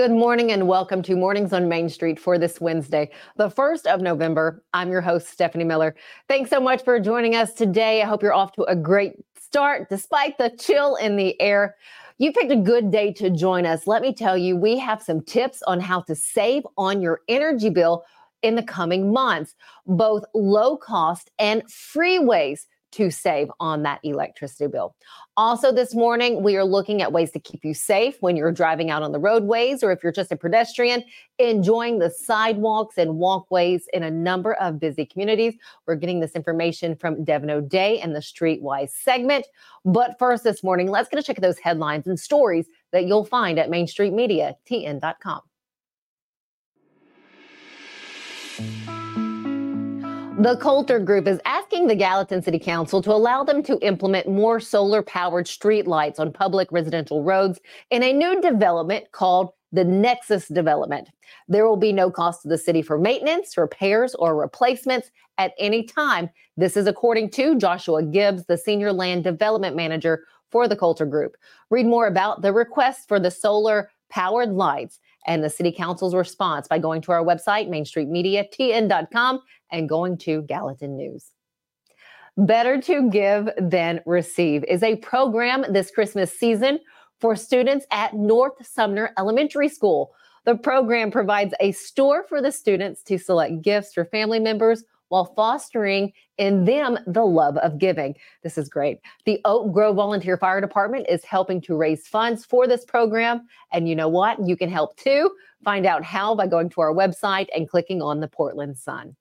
Good morning and welcome to Mornings on Main Street for this Wednesday, the 1st of November. I'm your host, Stephanie Miller. Thanks so much for joining us today. I hope you're off to a great start despite the chill in the air. You picked a good day to join us. Let me tell you, we have some tips on how to save on your energy bill in the coming months, both low cost and free ways to save on that electricity bill. Also, this morning, we are looking at ways to keep you safe when you're driving out on the roadways or if you're just a pedestrian, enjoying the sidewalks and walkways in a number of busy communities. We're getting this information from Devon O'Day in the Streetwise segment. But first, this morning, let's get a check of those headlines and stories that you'll find at MainStreetMediaTN.com. The Coulter Group is asking the Gallatin City Council to allow them to implement more solar powered streetlights on public residential roads in a new development called the Nexus Development. There will be no cost to the city for maintenance, repairs, or replacements at any time. This is according to Joshua Gibbs, the Senior Land Development Manager for the Coulter Group. Read more about the request for the solar powered lights and the City Council's response by going to our website, MainStreetMediaTN.com, and going to Gallatin News. Better to Give Than Receive is a program this Christmas season for students at North Sumner Elementary School. The program provides a store for the students to select gifts for family members while fostering in them the love of giving. This is great. The Oak Grove Volunteer Fire Department is helping to raise funds for this program. And you know what? You can help too. Find out how by going to our website and clicking on the Portland Sun.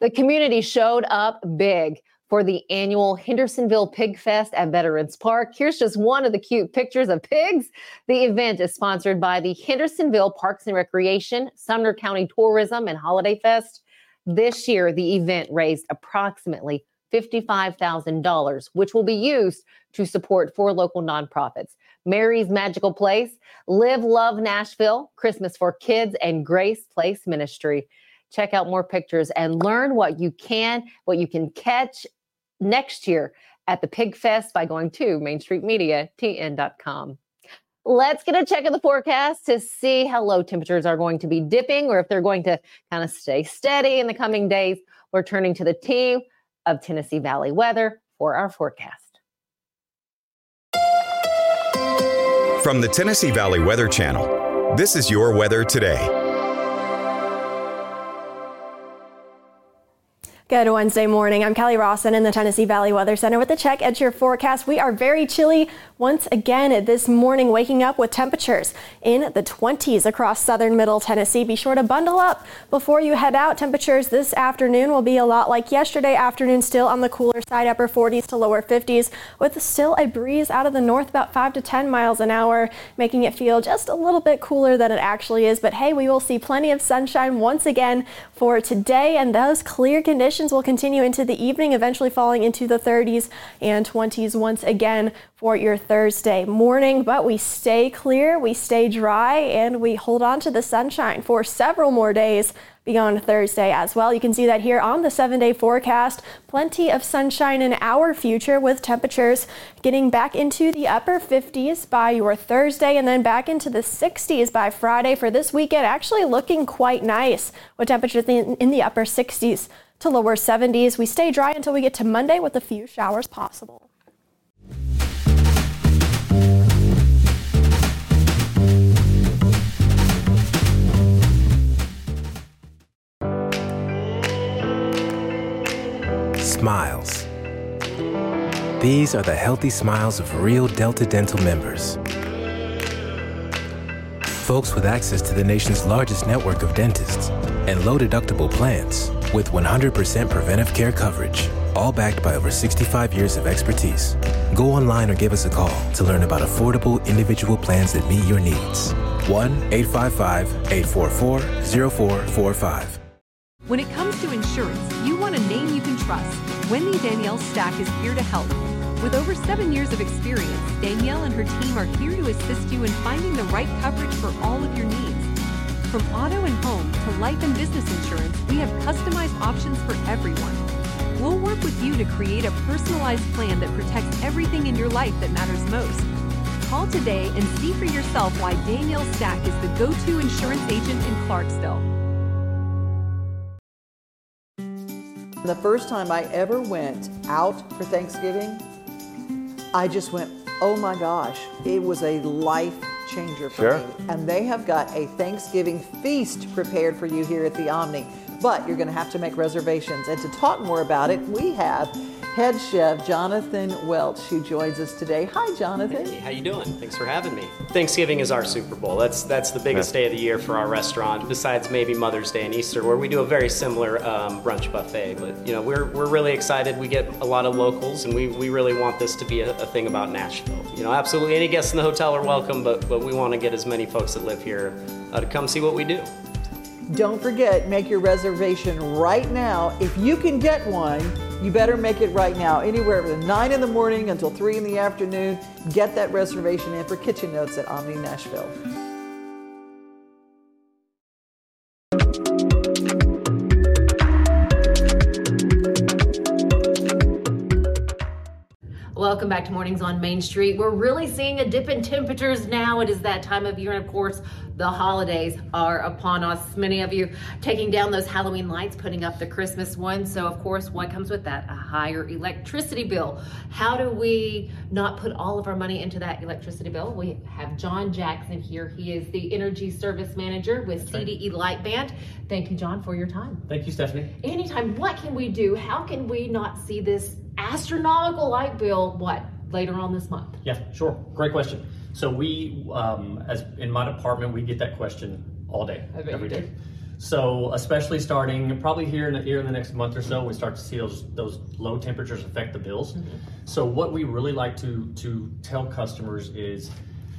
The community showed up big for the annual Hendersonville Pig Fest at Veterans Park. Here's just one of the cute pictures of pigs. The event is sponsored by the Hendersonville Parks and Recreation, Sumner County Tourism, and Holiday Fest. This year, the event raised approximately $55,000, which will be used to support four local nonprofits Mary's Magical Place, Live Love Nashville, Christmas for Kids, and Grace Place Ministry. Check out more pictures and learn what you can, what you can catch next year at the Pig Fest by going to MainStreetMediaTN.com. Let's get a check of the forecast to see how low temperatures are going to be dipping or if they're going to kind of stay steady in the coming days. We're turning to the team of Tennessee Valley weather for our forecast. From the Tennessee Valley Weather Channel, this is your weather today. Good Wednesday morning. I'm Kelly Rawson in the Tennessee Valley Weather Center with a check at your forecast. We are very chilly once again this morning, waking up with temperatures in the 20s across southern middle Tennessee. Be sure to bundle up before you head out. Temperatures this afternoon will be a lot like yesterday afternoon, still on the cooler side, upper 40s to lower 50s, with still a breeze out of the north about 5 to 10 miles an hour, making it feel just a little bit cooler than it actually is. But hey, we will see plenty of sunshine once again for today, and those clear conditions conditions will continue into the evening, eventually falling into the 30s and 20s once again for your Thursday morning. But we stay clear, we stay dry, and we hold on to the sunshine for several more days beyond Thursday as well. You can see that here on the seven day forecast. Plenty of sunshine in our future with temperatures getting back into the upper 50s by your Thursday and then back into the 60s by Friday for this weekend. Actually looking quite nice with temperatures in the upper 60s to lower 70s. We stay dry until we get to Monday with a few showers possible. Smiles. These are the healthy smiles of real Delta Dental members. Folks with access to the nation's largest network of dentists and low deductible plans with 100% preventive care coverage, all backed by over 65 years of expertise. Go online or give us a call to learn about affordable individual plans that meet your needs. 1 855 844 0445. When it comes to insurance, you want a name you can trust. Wendy Danielle Stack is here to help. With over seven years of experience, Danielle and her team are here to assist you in finding the right coverage for all of your needs. From auto and home to life and business insurance, we have customized options for everyone. We'll work with you to create a personalized plan that protects everything in your life that matters most. Call today and see for yourself why Danielle Stack is the go to insurance agent in Clarksville. The first time I ever went out for Thanksgiving, I just went, oh my gosh, it was a life changer for Sure. me. And they have got a Thanksgiving feast prepared for you here at the Omni. But you're going to have to make reservations. And to talk more about it, we have head chef Jonathan Welch who joins us today. Hi, Jonathan. Hey, how you doing? Thanks for having me. Thanksgiving is our Super Bowl. That's that's the biggest day of the year for our restaurant, besides maybe Mother's Day and Easter, where we do a very similar um, brunch buffet. But you know, we're, we're really excited. We get a lot of locals, and we, we really want this to be a, a thing about Nashville. You know, absolutely any guests in the hotel are welcome, but but we want to get as many folks that live here uh, to come see what we do. Don't forget, make your reservation right now. If you can get one, you better make it right now. Anywhere from 9 in the morning until 3 in the afternoon, get that reservation in for Kitchen Notes at Omni Nashville. Welcome back to Mornings on Main Street. We're really seeing a dip in temperatures now. It is that time of year, and of course, the holidays are upon us. Many of you taking down those Halloween lights, putting up the Christmas ones. So, of course, what comes with that? A higher electricity bill. How do we not put all of our money into that electricity bill? We have John Jackson here. He is the Energy Service Manager with CDE Lightband. Thank you, John, for your time. Thank you, Stephanie. anytime what can we do how can we not see this astronomical light bill what later on this month Yeah, sure. Great question. So we, um, as in my department, we get that question all day, every day. So especially starting probably here in the, here in the next month or so, we start to see those those low temperatures affect the bills. Mm-hmm. So what we really like to to tell customers is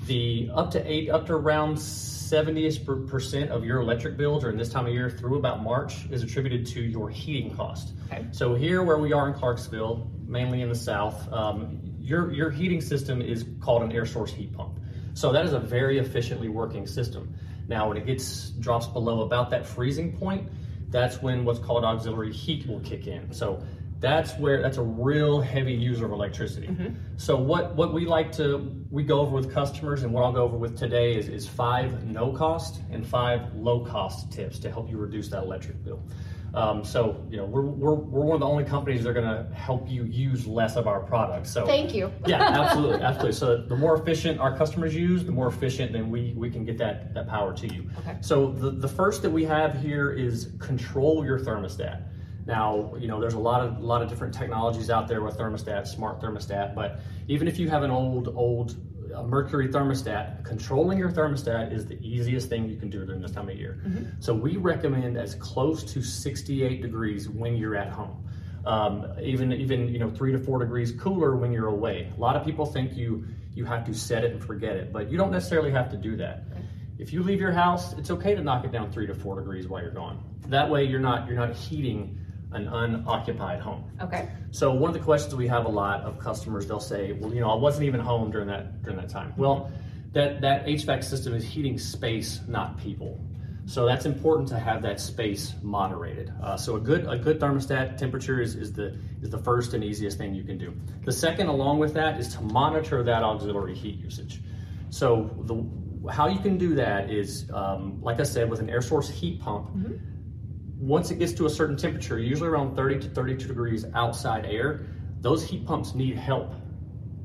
the up to eight up to around 70ish per- percent of your electric bill during this time of year through about March is attributed to your heating cost. Okay. So here, where we are in Clarksville, mainly in the south, um, your your heating system is called an air source heat pump. So that is a very efficiently working system. Now, when it gets drops below about that freezing point, that's when what's called auxiliary heat will kick in. So that's where that's a real heavy user of electricity. Mm-hmm. So what what we like to we go over with customers and what I'll go over with today is, is five no cost and five low cost tips to help you reduce that electric bill. Um, so you know we're, we're, we're one of the only companies that are going to help you use less of our products. So thank you yeah, absolutely, absolutely. So the more efficient our customers use, the more efficient then we we can get that that power to you. Okay. So the the first that we have here is control your thermostat. Now, you know, there's a lot of a lot of different technologies out there with thermostat, smart thermostat, but even if you have an old old uh, mercury thermostat, controlling your thermostat is the easiest thing you can do during this time of year. So we recommend as close to 68 degrees when you're at home um, even even you know three to four degrees cooler when you're away. A lot of people think you you have to set it and forget it, but you don't necessarily have to do that. If you leave your house, it's okay to knock it down three to four degrees while you're gone. That way, you're not you're not heating an unoccupied home. okay So one of the questions we have a lot of customers, they'll say, "Well, you know, I wasn't even home during that during that time." Well, that that HVAC system is heating space, not people. So that's important to have that space moderated. Uh, so a good a good thermostat temperature is, is the is the first and easiest thing you can do. The second, along with that, is to monitor that auxiliary heat usage. So the how you can do that is, um, like I said, with an air source heat pump once it gets to a certain temperature, usually around 30 to 32 degrees outside air, those heat pumps need help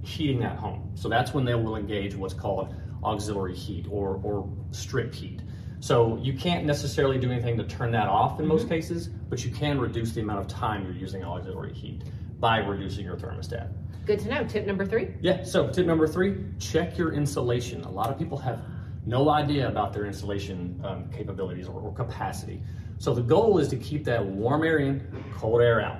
heating that home. So that's when they will engage what's called auxiliary heat or, or strict heat. So you can't necessarily do anything to turn that off in most mm-hmm. cases, but you can reduce the amount of time you're using auxiliary heat by reducing your thermostat. good to know tip number three Yeah, so tip number three, check your insulation. A lot of people have no idea about their insulation um, capabilities or, or capacity. So the goal is to keep that warm air in, cold air out.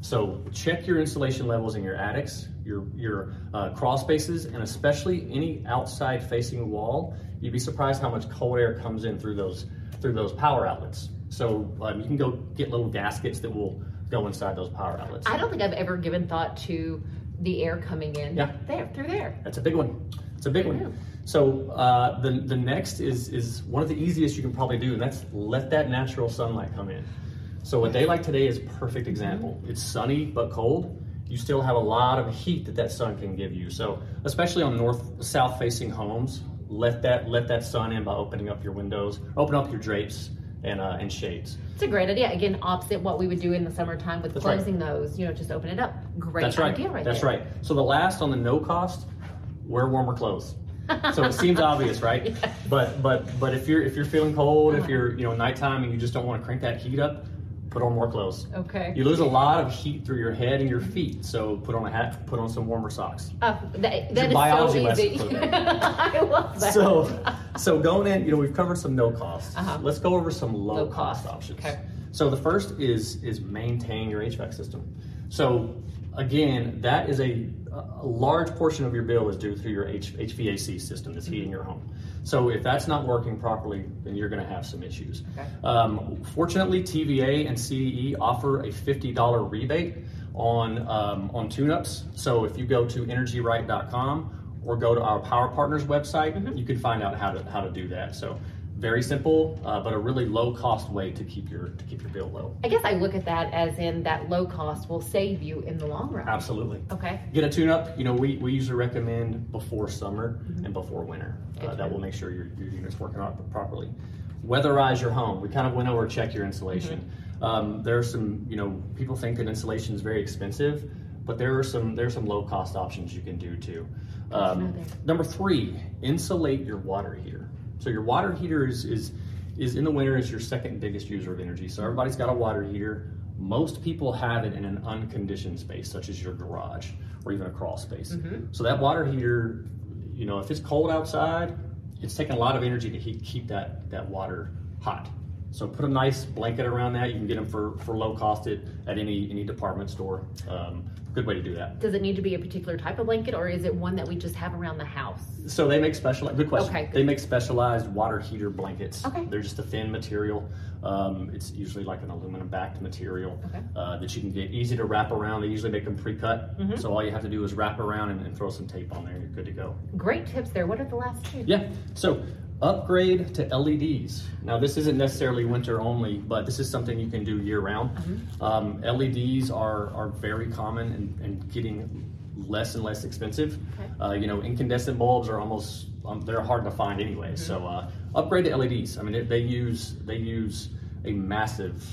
So check your insulation levels in your attics, your your uh, crawl spaces, and especially any outside facing wall. You'd be surprised how much cold air comes in through those through those power outlets. So um, you can go get little gaskets that will go inside those power outlets. i don't think i've ever given thought to the air coming in Yeah. there through there That's a big one. It's a big one. So uh, the the next is is one of the easiest you can probably do, and that's let that natural sunlight come in. So a day like today is a perfect example. It's sunny but cold. you still have a lot of heat that that sun can give you. So, especially on north south facing homes, let that let that sun in by opening up your windows, open up your drapes and uh, and shades. It's a great idea. Again, opposite what we would do in the summertime with That's closing right. those. You know, just open it up. Great That's right. idea, right That's there. right. So the last on the no cost, wear warmer clothes. So it seems obvious, right? But but but if you're if you're feeling cold, Uh-huh. if you're you know nighttime and you just don't want to crank that heat up, put on more clothes. Okay. You lose a lot of heat through your head and your feet, so put on a hat, put on some warmer socks. Oh, that, that is biology so lesson easy. I love that. So, so going in, you know, we've covered some no cost. Uh-huh. Let's go over some low, Low cost, cost. options. Okay. So the first is is maintain your HVAC system. So again, that is a, a large portion of your bill is due through your H, HVAC system that's heating your home. So if that's not working properly, then you're going to have some issues. Okay. Um, fortunately, TVA and CDE offer a $50 rebate on um, on tune-ups. So if you go to energyright.com or go to our Power Partners website, Mm-hmm. you can find out how to how to do that. So very simple, uh, but a really low cost way to keep your to keep your bill low. I guess I look at that as in that low cost will save you in the long run. Absolutely. Okay. Get a tune-up. You know, we, we usually recommend before summer Mm-hmm. and before winter. Uh, that will make sure your, your unit's working out properly. Weatherize your home. We kind of went over check your insulation. Mm-hmm. Um, there are some, you know, people think that insulation is very expensive, but there are some there are some low cost options you can do too. Um, number three, insulate your water heater. So your water heater is is is in the winter is your second biggest user of energy. So everybody's got a water heater. Most people have it in an unconditioned space, such as your garage or even a crawl space. So that water heater, you know, if it's cold outside, it's taking a lot of energy to heat, keep that that water hot. So put a nice blanket around that. You can get them for, for low cost at, at any any department store. Um, good way to do that. Does it need to be a particular type of blanket or is it one that we just have around the house? So they make special. Good question. Okay, good. They make specialized water heater blankets. Okay. They're just a thin material. Um, it's usually like an aluminum backed material Okay. uh, that you can get easy to wrap around. They usually make them pre-cut. Mm-hmm. So all you have to do is wrap around and, and throw some tape on there, and you're good to go. Great tips there. What are the last two? Yeah. So upgrade to LEDs. Now this isn't necessarily winter only, but this is something you can do year round. Mm-hmm. Um, LEDs are are very common and, and getting less and less expensive. Okay. Uh, you know, incandescent bulbs are almost um, they're hard to find anyway. So Mm-hmm. uh, upgrade to LEDs. I mean, they, they use they use a massive.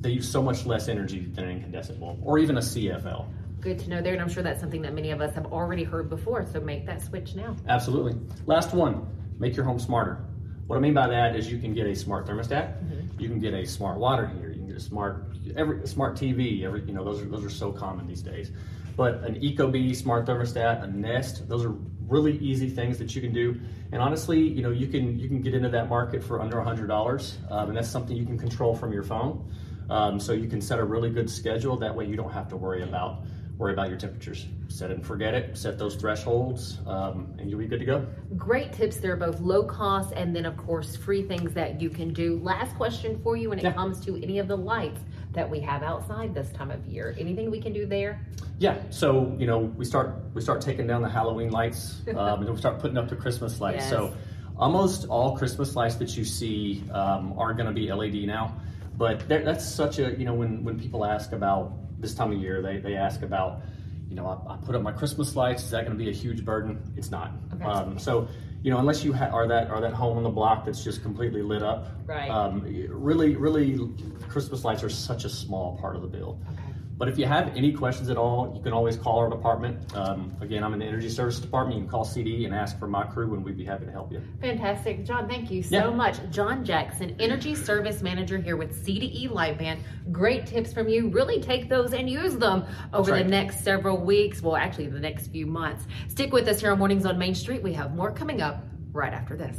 They use so much less energy than an incandescent bulb, or even a CFL. Good to know there. And I'm sure that's something that many of us have already heard before. So make that switch now. Absolutely. Last one, make your home smarter. What I mean by that is you can get a smart thermostat, you can get a smart water heater, you can get a smart every smart TV. Every you know those are those are so common these days. But an Ecobee smart thermostat, a Nest, those are really easy things that you can do. And honestly, you know you can you can get into that market for under hundred dollars, um, and that's something you can control from your phone. Um, so you can set a really good schedule. That way you don't have to worry about worry about your temperatures. Set it and forget it. Set those thresholds, um, and you'll be good to go. Great tips there, both low cost and then, of course, free things that you can do. Last question for you when it Yeah. comes to any of the lights that we have outside this time of year. Anything we can do there? Yeah, so you know we start we start taking down the Halloween lights, um, and then we start putting up the Christmas lights. Yes. So almost all Christmas lights that you see um, are going to be LED now. But that's such a you know when when people ask about this time of year, they they ask about you know I, I put up my Christmas lights. Is that going to be a huge burden? It's not. Okay. Um, so you know unless you ha- are that are that home on the block that's just completely lit up. Right. Um, really, really, Christmas lights are such a small part of the bill. Okay. But if you have any questions at all, you can always call our department. Um, again, I'm in the energy services department. You can call CD and ask for my crew, and we'd be happy to help you. Fantastic. John, thank you so Yeah. much. John Jackson, Energy Service Manager here with CDE Lightband. Great tips from you. Really take those and use them over right. the next several weeks. Well, actually, the next few months. Stick with us here on Mornings on Main Street. We have more coming up right after this.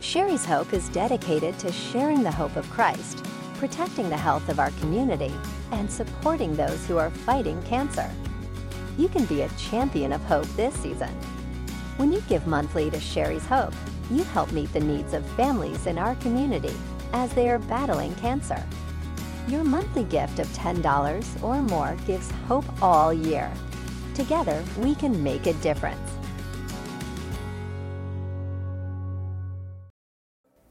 Sherry's Hope is dedicated to sharing the hope of Christ, protecting the health of our community, and supporting those who are fighting cancer. You can be a champion of hope this season. When you give monthly to Sherry's Hope, you help meet the needs of families in our community as they are battling cancer. Your monthly gift of $10 or more gives hope all year. Together, we can make a difference.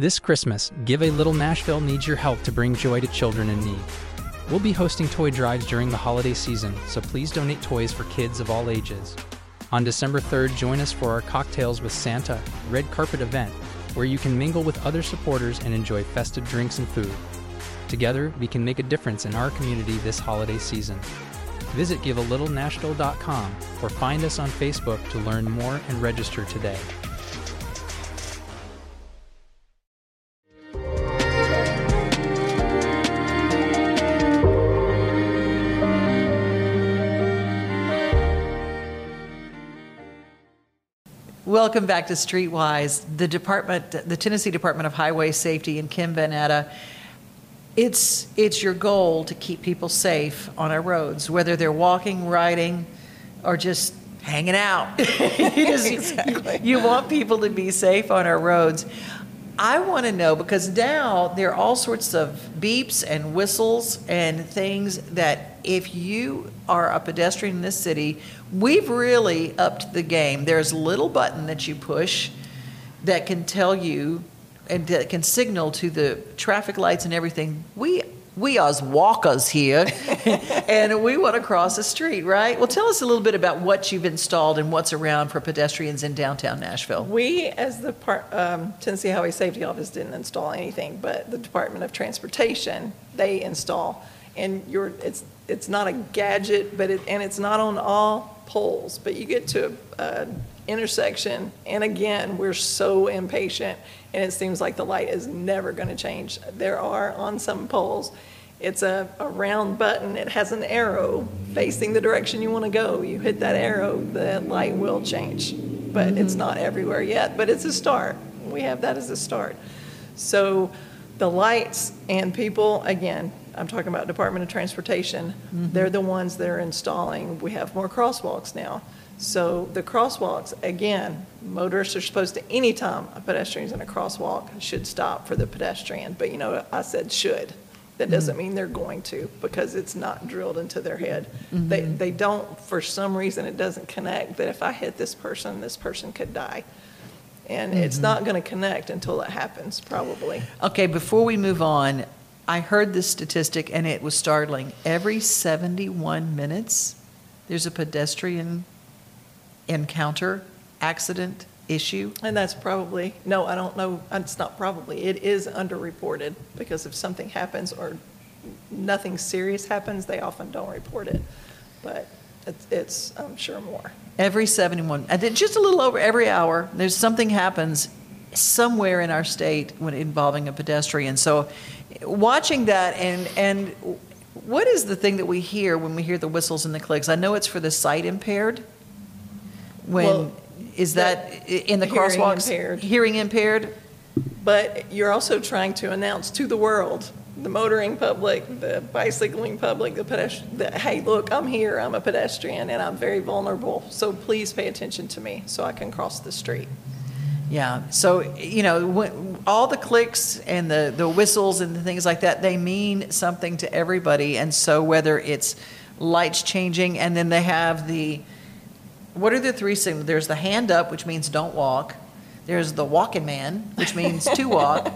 This Christmas, Give a Little Nashville needs your help to bring joy to children in need. We'll be hosting toy drives during the holiday season, so please donate toys for kids of all ages. On December 3rd, join us for our Cocktails with Santa red carpet event, where you can mingle with other supporters and enjoy festive drinks and food. Together, we can make a difference in our community this holiday season. Visit givealittle.nashville.com or find us on Facebook to learn more and register today. Welcome back to Streetwise. The department, the Tennessee Department of Highway Safety and Kim Van Atta. It's it's your goal to keep people safe on our roads, whether they're walking, riding, or just hanging out. you, just, exactly. you, you want people to be safe on our roads. I want to know because now there are all sorts of beeps and whistles and things that if you are a pedestrian in this city, we've really upped the game. There's a little button that you push that can tell you and that can signal to the traffic lights and everything. We we as walkers here, and we want to cross the street, right? Well, tell us a little bit about what you've installed and what's around for pedestrians in downtown Nashville. We, as the um, Tennessee Highway Safety Office, didn't install anything, but the Department of Transportation they install, and you're it's it's not a gadget, but it and it's not on all poles, but you get to a, a intersection, and again, we're so impatient, and it seems like the light is never going to change. There are on some poles, it's a, a round button. It has an arrow facing the direction you want to go. You hit that arrow, the light will change, but mm-hmm. it's not everywhere yet. But it's a start. We have that as a start. So the lights and people, again, I'm talking about Department of Transportation, mm-hmm. they're the ones that are installing. We have more crosswalks now. So the crosswalks, again, motorists are supposed to, anytime a pedestrian's in a crosswalk, should stop for the pedestrian. But you know, I said should. That mm-hmm. doesn't mean they're going to because it's not drilled into their head. Mm-hmm. They, they don't, for some reason, it doesn't connect that if I hit this person, this person could die. And it's Mm-hmm. not going to connect until it happens, probably. Okay, before we move on, I heard this statistic and it was startling. Every 71 minutes, there's a pedestrian encounter, accident, issue. And that's probably, no, I don't know, it's not probably, it is underreported because if something happens or nothing serious happens, they often don't report it. But it's, it's I'm sure more. Every 71, and then just a little over every hour, there's something happens somewhere in our state when involving a pedestrian. So watching that and, and what is the thing that we hear when we hear the whistles and the clicks? I know it's for the sight impaired. When Well, is that in the hearing crosswalks? impaired. Hearing impaired. But you're also trying to announce to the world, the motoring public, the bicycling public, the pedestrian, that, hey, look, I'm here, I'm a pedestrian, and I'm very vulnerable. So please pay attention to me so I can cross the street. Yeah. So you know, when, all the clicks and the the whistles and the things like that, they mean something to everybody. And so whether it's lights changing, and then they have the what are the three signals? There's the hand up, which means don't walk. There's the walking man, which means to walk.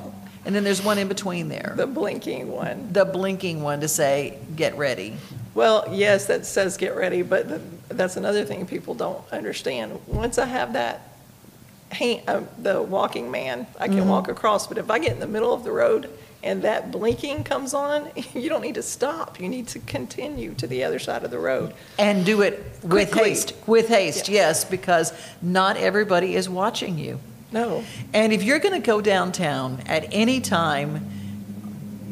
And then there's one in between there. The blinking one. The blinking one to say, get ready. Well, yes, that says get ready, but th- that's another thing people don't understand. Once I have that hand, uh, the walking man, I can Mhm. walk across. But if I get in the middle of the road and that blinking comes on, you don't need to stop. You need to continue to the other side of the road. And do it with Quickly. haste. With haste, yes, because not everybody is watching you. No. And if you're going to go downtown at any time,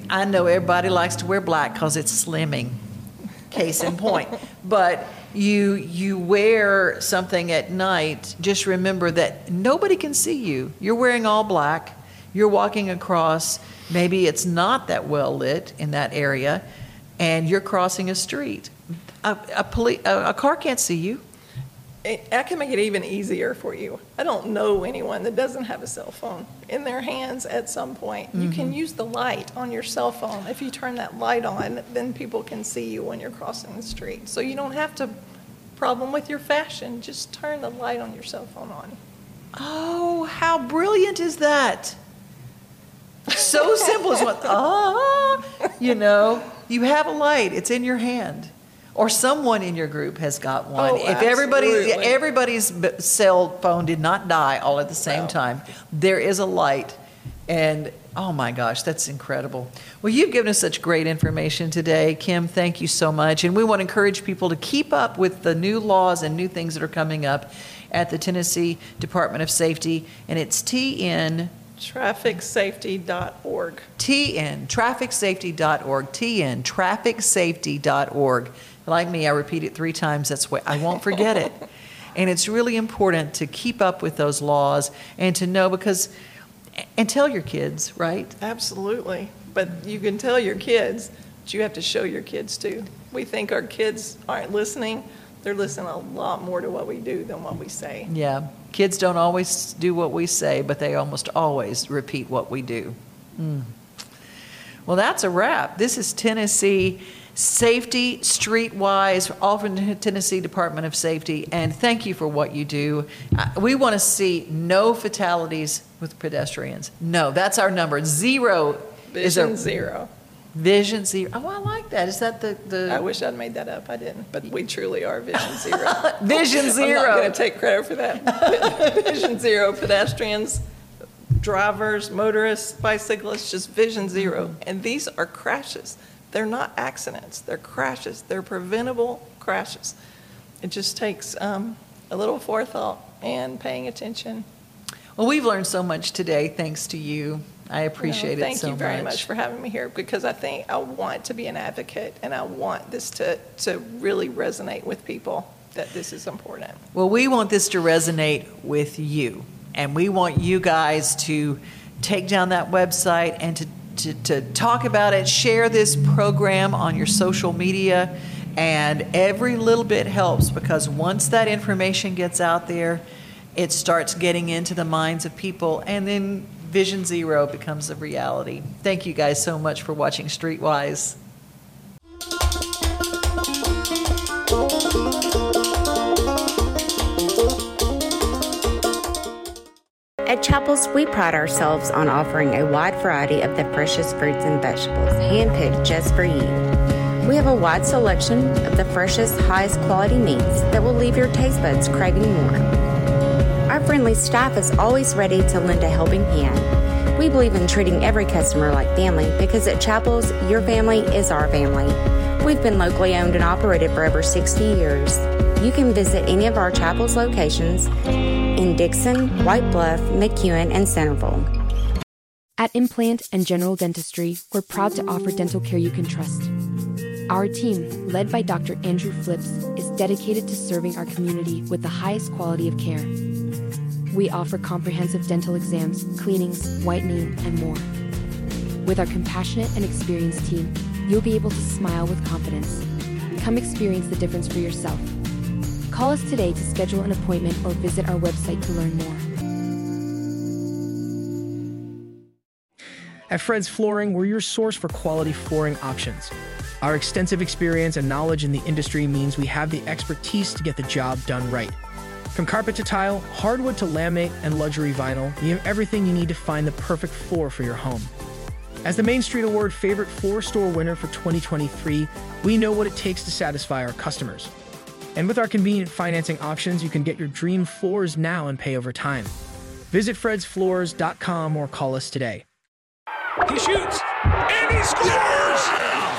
I know everybody likes to wear black because it's slimming. Case in point. But you you wear something at night, just remember that nobody can see you. You're wearing all black. You're walking across. Maybe it's not that well lit in that area, and you're crossing a street. A, a, poli- a, a car can't see you. I can make it even easier for you. I don't know anyone that doesn't have a cell phone in their hands at some point. You can Mhm. use the light on your cell phone. If you turn that light on, then people can see you when you're crossing the street. So you don't have to problem with your fashion. Just turn the light on your cell phone on. Oh, how brilliant is that? So simple as what, ah, you know, you have a light, it's in your hand. Or someone in your group has got one. Oh, if everybody, absolutely. everybody's cell phone did not die all at the same time, there is a light. And oh my gosh, that's incredible. Well, you've given us such great information today. Kim, thank you so much. And we want to encourage people to keep up with the new laws and new things that are coming up at the Tennessee Department of Safety. And it's TN Trafficsafety.org. TN, trafficsafety.org, TN, trafficsafety.org. Like me, I repeat it three times. That's why I won't forget it. And it's really important to keep up with those laws and to know because, and tell your kids, right? Absolutely. But you can tell your kids, but you have to show your kids too. We think our kids aren't listening. They're listening a lot more to what we do than what we say. Yeah. Kids don't always do what we say, but they almost always repeat what we do. Mm. Well, that's a wrap. This is Tennessee Safety Streetwise, all from the Tennessee Department of Safety, and thank you for what you do. Uh, We want to see no fatalities with pedestrians. No, that's our number. Zero is a zero. Vision zero. Oh, I like that. Is that the the? I wish I'd made that up. I didn't, but we truly are Vision Zero. Vision Zero. I'm not going to take credit for that. Vision Zero pedestrians, drivers, motorists, bicyclists, just Vision Zero. And these are crashes. They're not accidents. They're crashes. They're preventable crashes. It just takes um, a little forethought and paying attention. Well, we've learned so much today, thanks to you. I appreciate No, it so Thank you very much. much for having me here because I think I want to be an advocate and I want this to, to really resonate with people that this is important. Well, we want this to resonate with you, and we want you guys to take down that website and to, to, to talk about it, share this program on your social media, and every little bit helps because once that information gets out there, it starts getting into the minds of people, and then Vision Zero becomes a reality. Thank you guys so much for watching Streetwise. At Chapels, we pride ourselves on offering a wide variety of the freshest fruits and vegetables, handpicked just for you. We have a wide selection of the freshest, highest quality meats that will leave your taste buds craving more. Friendly staff is always ready to lend a helping hand. We believe in treating every customer like family because at Chapels, your family is our family. We've been locally owned and operated for over 60 years. You can visit any of our Chapels locations in Dickson, White Bluff, McEwen, and Centerville. At Implant and General Dentistry, we're proud to offer dental care you can trust. Our team, led by Dr. Andrew Flips, is dedicated to serving our community with the highest quality of care. We offer comprehensive dental exams, cleanings, whitening, and more. With our compassionate and experienced team, you'll be able to smile with confidence. Come experience the difference for yourself. Call us today to schedule an appointment or visit our website to learn more. At Fred's Flooring, we're your source for quality flooring options. Our extensive experience and knowledge in the industry means we have the expertise to get the job done right. From carpet to tile, hardwood to laminate, and luxury vinyl, we have everything you need to find the perfect floor for your home. As the Main Street Award Favorite Floor Store winner for 2023, we know what it takes to satisfy our customers. And with our convenient financing options, you can get your dream floors now and pay over time. Visit fredsfloors.com or call us today. He shoots and he scores!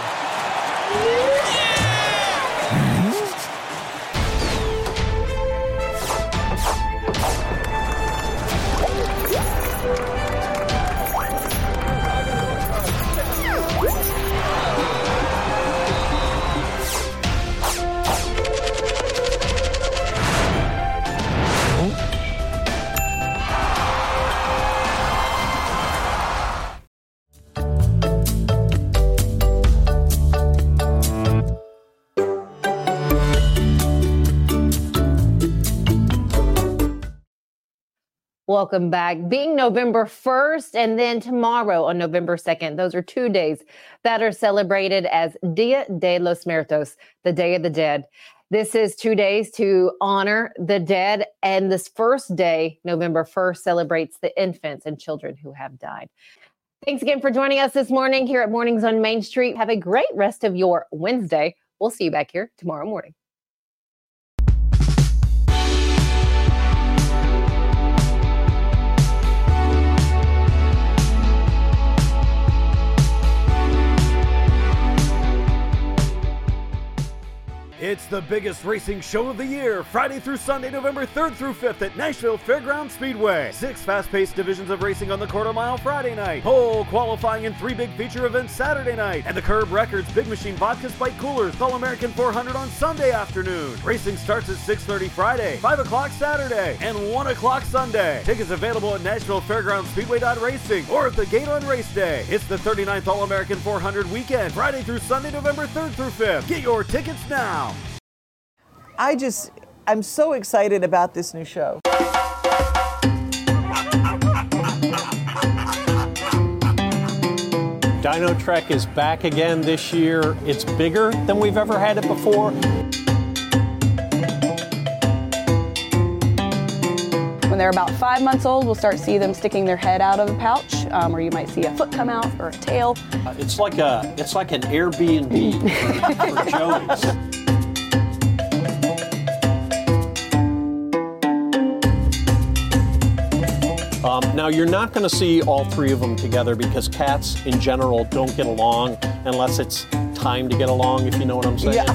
Welcome back. Being November 1st and then tomorrow on November 2nd, those are two days that are celebrated as Dia de los Muertos, the Day of the Dead. This is two days to honor the dead. And this first day, November 1st, celebrates the infants and children who have died. Thanks again for joining us this morning here at Mornings on Main Street. Have a great rest of your Wednesday. We'll see you back here tomorrow morning. It's the biggest racing show of the year, Friday through Sunday, November 3rd through 5th at Nashville Fairground Speedway. Six fast paced divisions of racing on the quarter mile Friday night, pole qualifying and three big feature events Saturday night, and the Curb Records Big Machine Vodka Spike Coolers All American 400 on Sunday afternoon. Racing starts at 6.30 Friday, 5 o'clock Saturday, and 1 o'clock Sunday. Tickets available at Nashville Fairground Speedway.racing or at the gate on race day. It's the 39th All American 400 weekend, Friday through Sunday, November 3rd through 5th. Get your tickets now. I just, I'm so excited about this new show. Dino Trek is back again this year. It's bigger than we've ever had it before. When they're about five months old, we'll start to see them sticking their head out of the pouch, um, or you might see a foot come out or a tail. Uh, it's like a, it's like an Airbnb for, for Joey's. Now, you're not going to see all three of them together because cats in general don't get along unless it's time to get along, if you know what I'm saying. Yeah.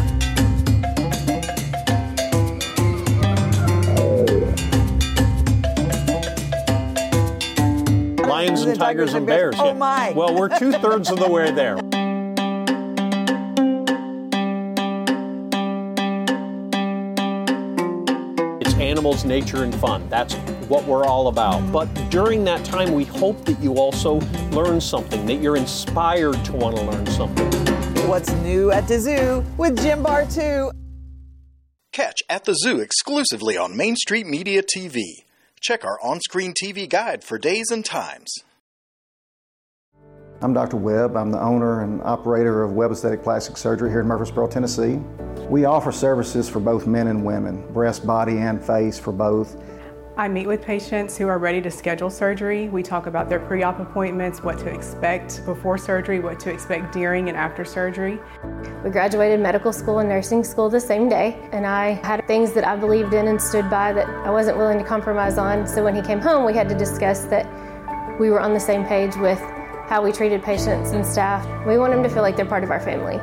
Lions and tigers and bears. Oh, yeah. my. Well, we're two thirds of the way there. It's animals, nature, and fun. That's what we're all about. But during that time, we hope that you also learn something, that you're inspired to want to learn something. What's new at the zoo with Jim Bartoo. Catch At the Zoo exclusively on Main Street Media TV. Check our on screen TV guide for days and times. I'm Dr. Webb. I'm the owner and operator of Webb Aesthetic Plastic Surgery here in Murfreesboro, Tennessee. We offer services for both men and women, breast, body, and face for both. I meet with patients who are ready to schedule surgery. We talk about their pre op appointments, what to expect before surgery, what to expect during and after surgery. We graduated medical school and nursing school the same day, and I had things that I believed in and stood by that I wasn't willing to compromise on. So when he came home, we had to discuss that we were on the same page with how we treated patients and staff. We want them to feel like they're part of our family.